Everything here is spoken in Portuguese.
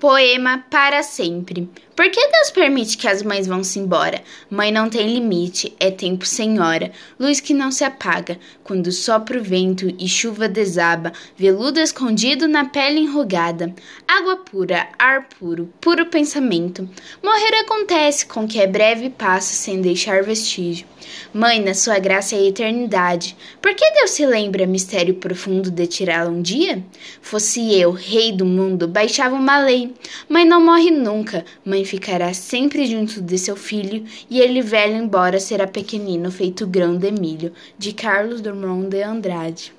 Poema para sempre. Por que Deus permite que as mães vão-se embora? Mãe não tem limite, é tempo sem hora, luz que não se apaga, quando sopra o vento e chuva desaba, veludo escondido na pele enrugada. Água pura, ar puro, puro pensamento. Morrer acontece com que é breve passa sem deixar vestígio. Mãe, na sua graça é eternidade. Por que Deus se lembra mistério profundo de tirá-la um dia? Fosse eu, rei do mundo, baixava uma lei. Mãe não morre nunca, ficará sempre junto de seu filho, e ele velho embora será pequenino feito grão de milho. De Carlos Drummond de Andrade.